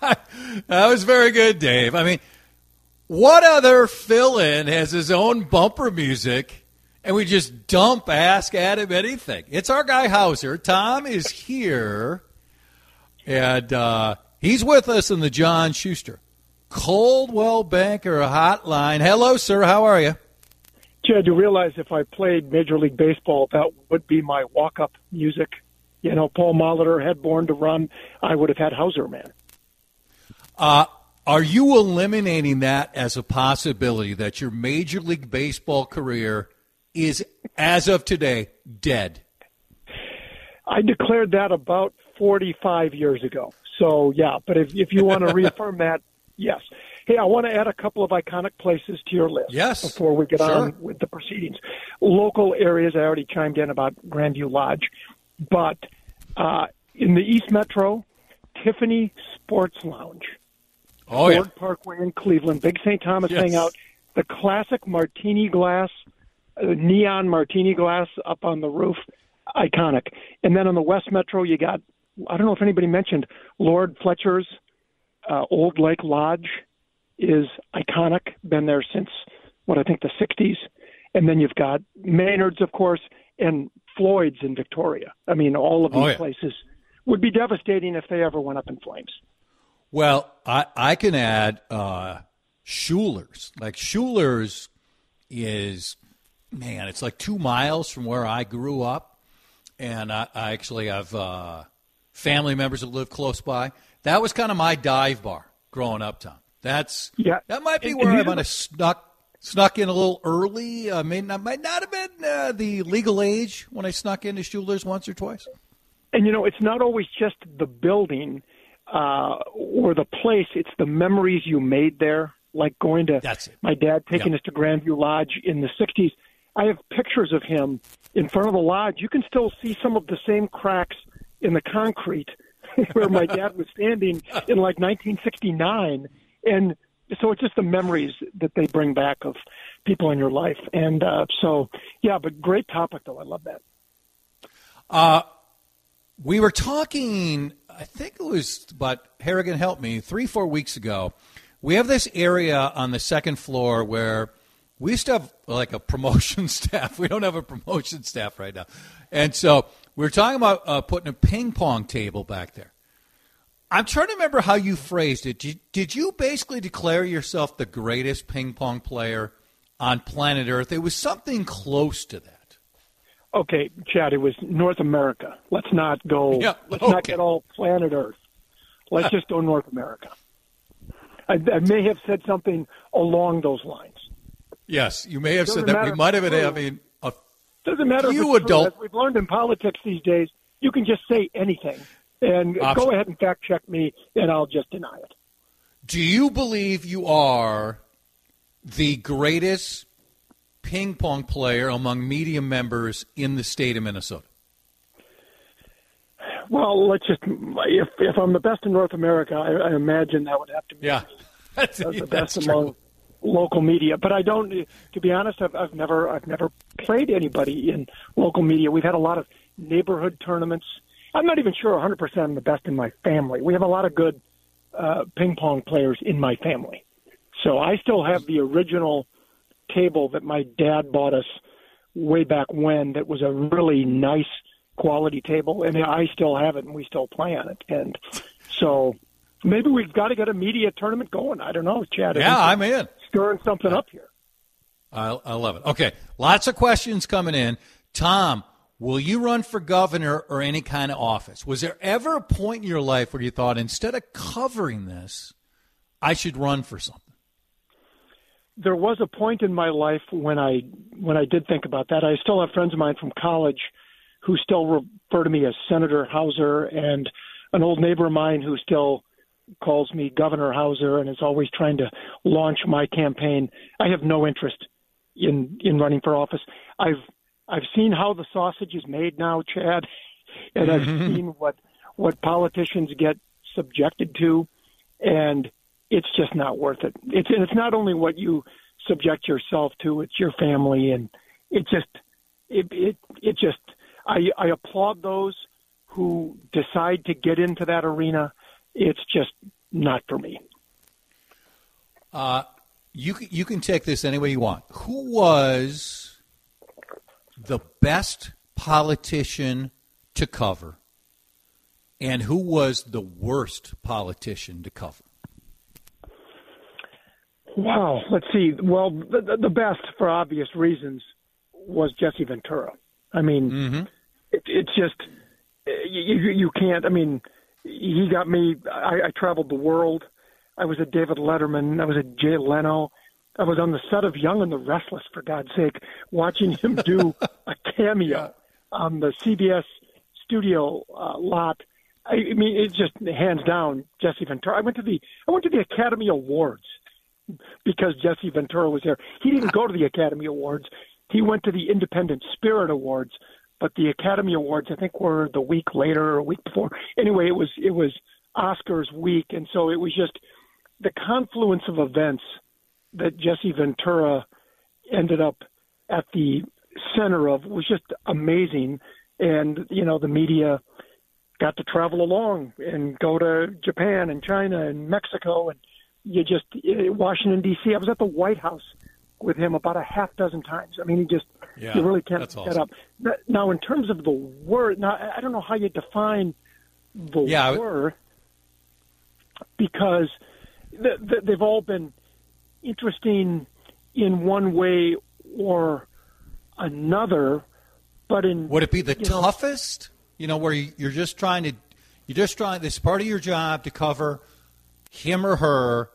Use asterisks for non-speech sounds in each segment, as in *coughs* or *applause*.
*laughs* that was very good, Dave. I mean, what other fill in has his own bumper music and we just dump Ask at him anything? It's our guy Hauser. Tom is here and uh, he's with us in the John Schuster Coldwell Banker Hotline. Hello, sir. How are you? Chad, you realize if I played Major League Baseball, that would be my walk up music. You know, Paul Molitor had Born to Run. I would have had Hauser, man. Uh, are you eliminating that as a possibility that your Major League Baseball career is, as of today, dead? I declared that about 45 years ago. So, yeah, but if, if you want to reaffirm *laughs* that, yes. Hey, I want to add a couple of iconic places to your list yes, before we get sure. on with the proceedings. Local areas, I already chimed in about Grandview Lodge, but uh, in the East Metro, Tiffany Sports Lounge Oh, Ford yeah. Parkway in Cleveland, Big St. Thomas Yes. Hangout, the classic martini glass, uh, neon martini glass up on the roof, iconic. And then on the West Metro, you got, I don't know if anybody mentioned, Lord Fletcher's uh, Old Lake Lodge is iconic, been there since, what, I think the 60s. And then you've got Maynard's, of course, and Floyd's in Victoria. I mean, all of these Oh, yeah. places would be devastating if they ever went up in flames. Well, I, I can add uh, Schuler's. Like Schuler's is, man, it's like two miles from where I grew up, and I, I actually have uh, family members that live close by. That was kind of my dive bar growing up, Tom. That's Yeah. That might be And- where and I might have snuck snuck in a little early. I mean, I might not have been uh, the legal age when I snuck into Schuler's once or twice. And you know, it's not always just the building uh, or the place; it's the memories you made there. Like going to That's my dad taking us to Grandview Lodge in the '60s. I have pictures of him in front of the lodge. You can still see some of the same cracks in the concrete *laughs* where my dad was standing in like 1969, and so it's just the memories that they bring back of people in your life. And uh, so, yeah, but great topic though. I love that. Uh, we were talking, I think it was, but Harrigan helped me, three, four weeks ago. We have this area on the second floor where we used to have like a promotion *laughs* staff. We don't have a promotion staff right now. And so we were talking about uh, putting a ping pong table back there. I'm trying to remember how you phrased it. Did, did you basically declare yourself the greatest ping pong player on planet Earth? It was something close to that. Okay, Chad, it was North America. Let's not go. *laughs* Yeah, let's not get all planet Earth. Let's just go North America. I, I may have said something along those lines. Yes, you may have said that. We might have been having a Doesn't matter You adult- True. We've learned in politics these days, you can just say anything, and Option. go ahead and fact check me, and I'll just deny it. Do you believe you are the greatest ping pong player among media members in the state of Minnesota? Well, let's just if if I'm the best in North America, I, I imagine that would have to be Yeah, *laughs* that's, the best true. among local media. But I don't, to be honest, I've, I've never I've never played anybody in local media. We've had a lot of neighborhood tournaments. I'm not even sure 100 percent I'm the best in my family. We have a lot of good uh, ping pong players in my family. So I still have the original table that my dad bought us way back when. That was a really nice quality table, and I still have it, and we still play on it. And so maybe we've got to get a media tournament going. I don't know, Chad. Yeah, I'm in. Stirring something up here. I, I love it. Okay, lots of questions coming in. Tom, will you run for governor or any kind of office? Was there ever a point in your life where you thought, instead of covering this, I should run for something? There was a point in my life when I when I did think about that. I still have friends of mine from college who still refer to me as Senator Hauser, and an old neighbor of mine who still calls me Governor Hauser and is always trying to launch my campaign. I have no interest in in running for office. I've I've seen how the sausage is made now, Chad, and I've *laughs* seen what what politicians get subjected to, and it's just not worth it. It's it's not only what you subject yourself to; it's your family, and it just it it it just I I applaud those who decide to get into that arena. It's just not for me. Uh, you you can take this any way you want. Who was the best politician to cover, and who was the worst politician to cover? Wow. Let's see. Well, the, the best, for obvious reasons, was Jesse Ventura. I mean, mm-hmm. it, it's just you, you can't. I mean, he got me. I, I traveled the world. I was at David Letterman. I was at Jay Leno. I was on the set of Young and the Restless, for God's sake, watching him do a *laughs* cameo on the CBS studio uh, lot. I, I mean, it's just hands down Jesse Ventura. I went to the I went to the Academy Awards because Jesse Ventura was there. He didn't go to the Academy Awards. He went to the Independent Spirit Awards, but the Academy Awards I think were the week later or a week before. Anyway, it was it was Oscars week, and so it was just the confluence of events that Jesse Ventura ended up at the center of was just amazing. And, you know, the media got to travel along and go to Japan and China and Mexico. And you just, eh, Washington, D.C. I was at the White House with him about a half dozen times. I mean, he just, yeah, you really can't set awesome. up. Now, in terms of the word, now, I don't know how you define the yeah, word because they've all been interesting in one way or another. But in would it be the toughest? Know, you know, where you're just trying to, you're just trying. This part of your job to cover him or her,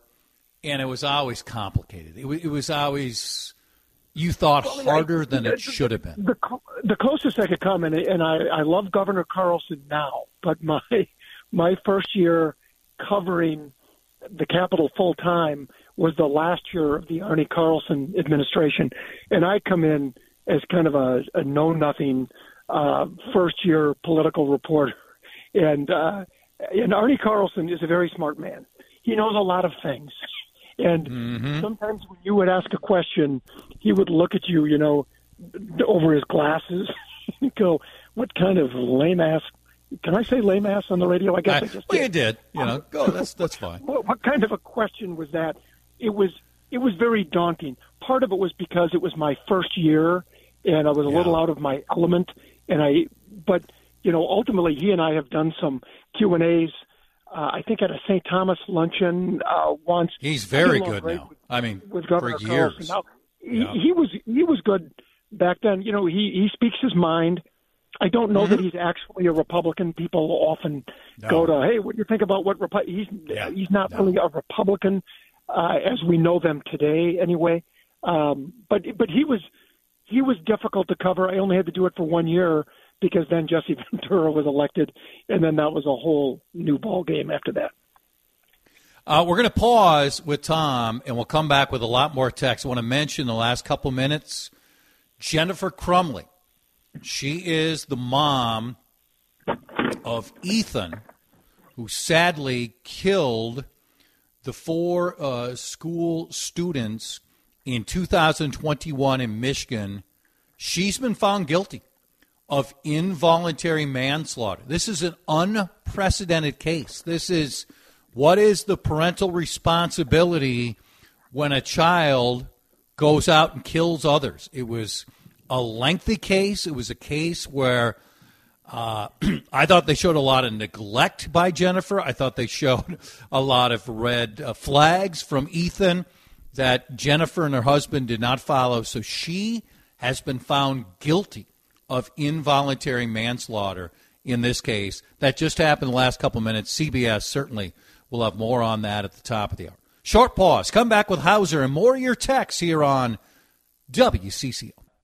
and it was always complicated. It, it was always you thought well, harder I, than it should have been. The, the closest I could come, and, and I, I love Governor Carlson now, but my my first year covering the Capitol full time was the last year of the Arne Carlson administration, and I come in as kind of a, a know nothing uh, first year political reporter, and uh, and Arne Carlson is a very smart man. He knows a lot of things, and mm-hmm. sometimes when you would ask a question, he would look at you, you know, over his glasses, *laughs* and go, "What kind of lame ass can I say lame ass on the radio? I guess I, I just well, did. you did. You know, go. That's that's fine. *laughs* what, what kind of a question was that? It was it was very daunting. Part of it was because it was my first year, and I was a yeah. little out of my element. And I, but you know, ultimately, he and I have done some Q and A's. Uh, I think at a St. Thomas luncheon uh, once. He's very good now. With, I mean, with Governor for years. Now, yeah. he, he was he was good back then. You know, he he speaks his mind. I don't know mm-hmm. that he's actually a Republican. People often no. go to, "Hey, what do you think about what Repu-? he's yeah. he's not no. really a Republican uh, as we know them today, anyway." Um, but but he was he was difficult to cover. I only had to do it for one year because then Jesse *laughs* Ventura was elected, and then that was a whole new ball game after that. Uh, we're going to pause with Tom, and we'll come back with a lot more text. I want to mention the last couple minutes. Jennifer Crumbley. she is the mom of Ethan, who sadly killed the four uh, school students in 2021 in Michigan. She's been found guilty of involuntary manslaughter. This is an unprecedented case. This is what is the parental responsibility when a child goes out and kills others? It was a lengthy case. It was a case where Uh, *clears throat* I thought they showed a lot of neglect by Jennifer. I thought they showed a lot of red uh, flags from Ethan that Jennifer and her husband did not follow. So she has been found guilty of involuntary manslaughter in this case. That just happened the last couple minutes. CBS certainly will have more on that at the top of the hour. Short pause. Come back with Hauser and more of your texts here on WCCO.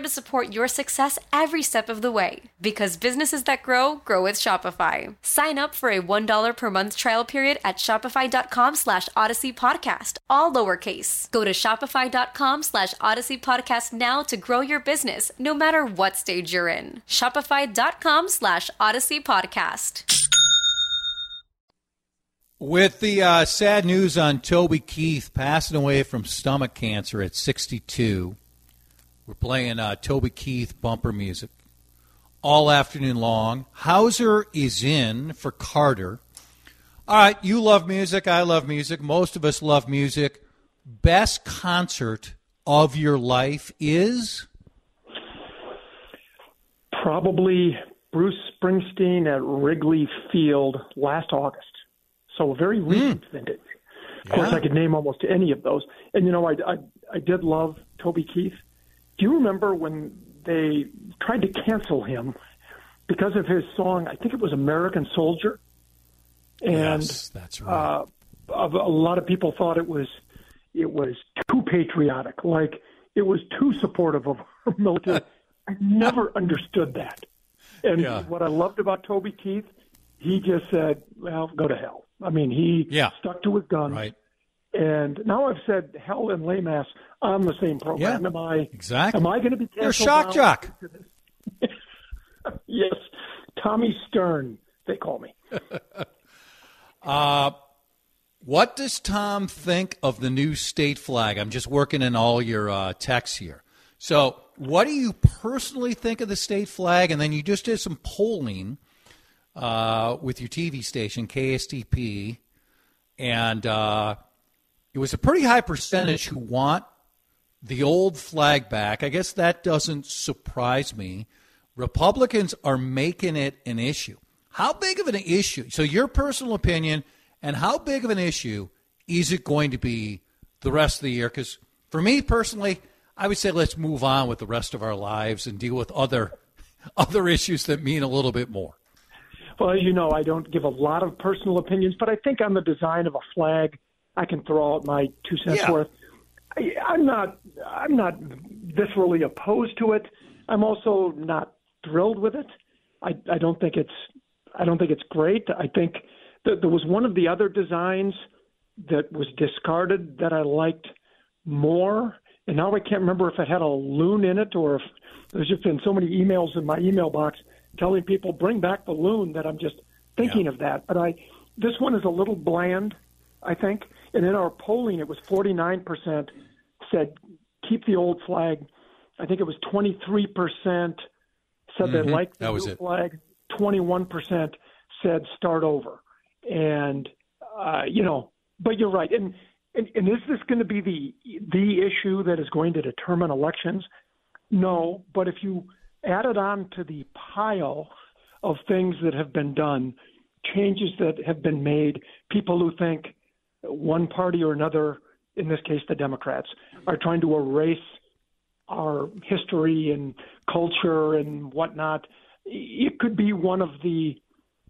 to support your success every step of the way. Because businesses that grow, grow with Shopify. Sign up for a $1 per month trial period at shopify.com slash odyssey podcast, all lowercase. Go to shopify.com slash odyssey podcast now to grow your business, no matter what stage you're in. Shopify.com slash odyssey podcast. With the uh, sad news on Toby Keith passing away from stomach cancer at 62, we're playing uh, Toby Keith bumper music all afternoon long. Hauser is in for Carter. All right, you love music. I love music. Most of us love music. Best concert of your life is? Probably Bruce Springsteen at Wrigley Field last August. So a very recent vintage. Of course, I could name almost any of those. And you know, I, I I did love Toby Keith. Do you remember when they tried to cancel him because of his song? I think it was American Soldier. And yes, that's right. uh, a a lot of people thought it was it was too patriotic, like it was too supportive of *laughs* our military. I never understood that. And Yeah. what I loved about Toby Keith, he just said, "Well, go to hell." I mean, he Yeah. stuck to his guns. right. And now I've said hell and lame ass on the same program. Yeah, am I exactly. Am I going to be You're canceled shock jock. *laughs* yes, Tommy Stern. They call me. *laughs* What does Tom think of the new state flag? I'm just working in all your uh, texts here. So, what do you personally think of the state flag? And then you just did some polling uh, with your TV station, KSTP, and uh, it was a pretty high percentage who want the old flag back. I guess that doesn't surprise me. Republicans are making it an issue. How big of an issue? So, your personal opinion, and how big of an issue is it going to be the rest of the year? Because for me personally, I would say let's move on with the rest of our lives and deal with other *laughs* other issues that mean a little bit more. Well, you know, I don't give a lot of personal opinions, but I think on the design of a flag, I can throw out my two cents Yeah. worth. I, I'm not. I'm not viscerally opposed to it. I'm also not thrilled with it. I, I don't think it's. I don't think it's great. I think that there was one of the other designs that was discarded that I liked more, and now I can't remember if it had a loon in it or if there's just been so many emails in my email box telling people bring back the loon that I'm just thinking yeah. of that. But I, this one is a little bland, I think. And in our polling, it was 49% said keep the old flag. I think it was 23% said mm-hmm. they liked the new flag. 21% said start over. And, uh, you know, but you're right. And, and, and is this going to be the the issue that is going to determine elections? No, but if you add it on to the pile of things that have been done, changes that have been made, people who think one party or another, in this case the Democrats, are trying to erase our history and culture and whatnot. It could be one of the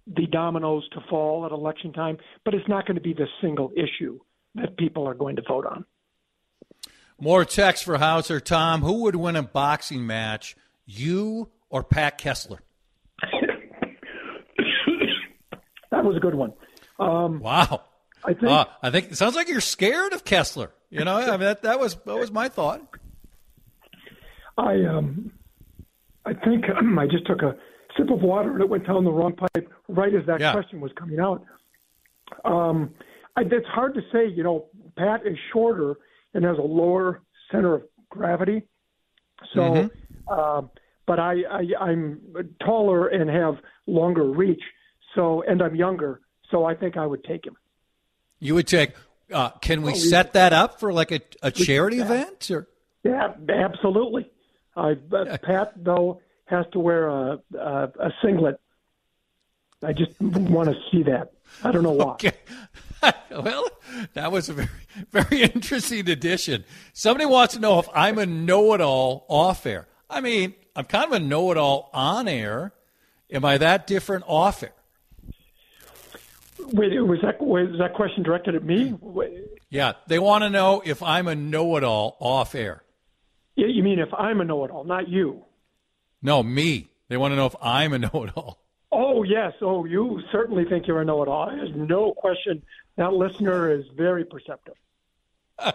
the dominoes to fall at election time, but it's not going to be the single issue that people are going to vote on. More text for Hauser. Tom, who would win a boxing match, you or Pat Kessler? *coughs* that was a good one. Um, wow. I think, uh, I think it sounds like you're scared of Kessler. You know, I mean, that, that was that was my thought. I um, I think um, *clears throat* I just took a sip of water and it went down the wrong pipe right as that yeah. question was coming out. Um, I, it's hard to say. You know, Pat is shorter and has a lower center of gravity. So, mm-hmm. uh, but I, I I'm taller and have longer reach. So, and I'm younger. So I think I would take him. You would take. Uh, can we set that up for like a, a charity event? Or yeah, absolutely. Uh, Pat though has to wear a, a, a singlet. I just want to see that. I don't know why. Okay. *laughs* well, that was a very, very *laughs* interesting addition. Somebody wants to know if I'm a know-it-all off air. I mean, I'm kind of a know-it-all on air. Am I that different off air? Wait, was that was that question directed at me? Yeah, they want to know if I'm a know-it-all off air. Yeah, you mean if I'm a know-it-all, not you? No, me. They want to know if I'm a know-it-all. Oh yes. Oh, you certainly think you're a know-it-all. There's no question. That listener is very perceptive. *laughs* uh,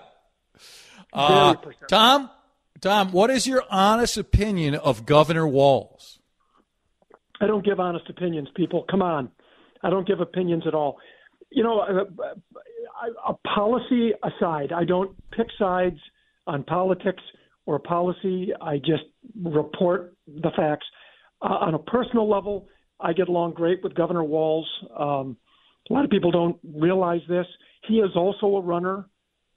very perceptive. Tom, Tom, what is your honest opinion of Governor Walz? I don't give honest opinions, people. Come on. I don't give opinions at all. You know, a, a policy aside, I don't pick sides on politics or policy. I just report the facts. Uh, on a personal level, I get along great with Governor Walz. Um, a lot of people don't realize this. He is also a runner.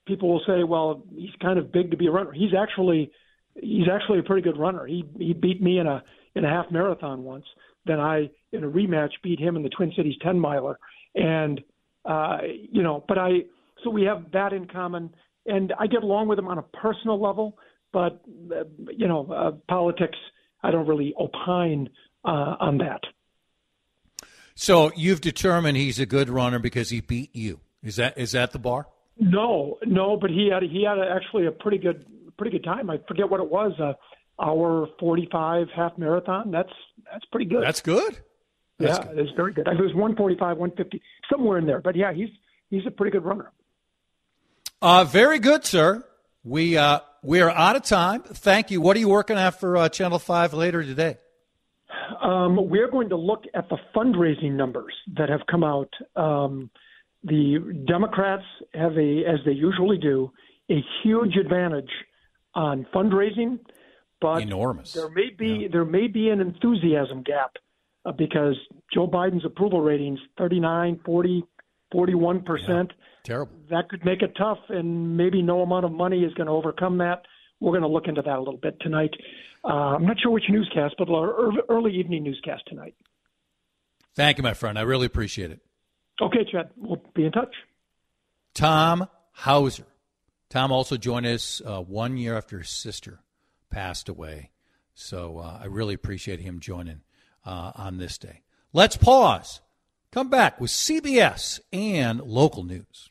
People will say, "Well, he's kind of big to be a runner." He's actually he's actually a pretty good runner. He he beat me in a in a half marathon once. Then I in a rematch beat him in the Twin Cities 10 miler. And uh, you know, but I so we have that in common, and I get along with him on a personal level. But uh, you know, uh, politics, I don't really opine uh, on that. So you've determined he's a good runner because he beat you. Is that is that the bar? No, no, but he had he had actually a pretty good pretty good time. I forget what it was, a hour forty five half marathon. That's that's pretty good. That's good. That's yeah, good. it's very good. It was one forty five, one fifty, somewhere in there. But yeah, he's he's a pretty good runner. Uh, very good, sir. We uh, we are out of time. Thank you. What are you working at for uh, Channel Five later today? Um, we're going to look at the fundraising numbers that have come out. Um, the Democrats have a, as they usually do, a huge advantage on fundraising, but enormous. There may be yeah. there may be an enthusiasm gap uh, because Joe Biden's approval ratings 39, 40, 41 percent. Terrible. That could make it tough, and maybe no amount of money is going to overcome that. We're going to look into that a little bit tonight. Uh, I'm not sure which newscast, but our early evening newscast tonight. Thank you, my friend. I really appreciate it. Okay, Chad. We'll be in touch. Tom Hauser. Tom also joined us uh, one year after his sister passed away. So uh, I really appreciate him joining uh, on this day. Let's pause. Come back with CBS and local news.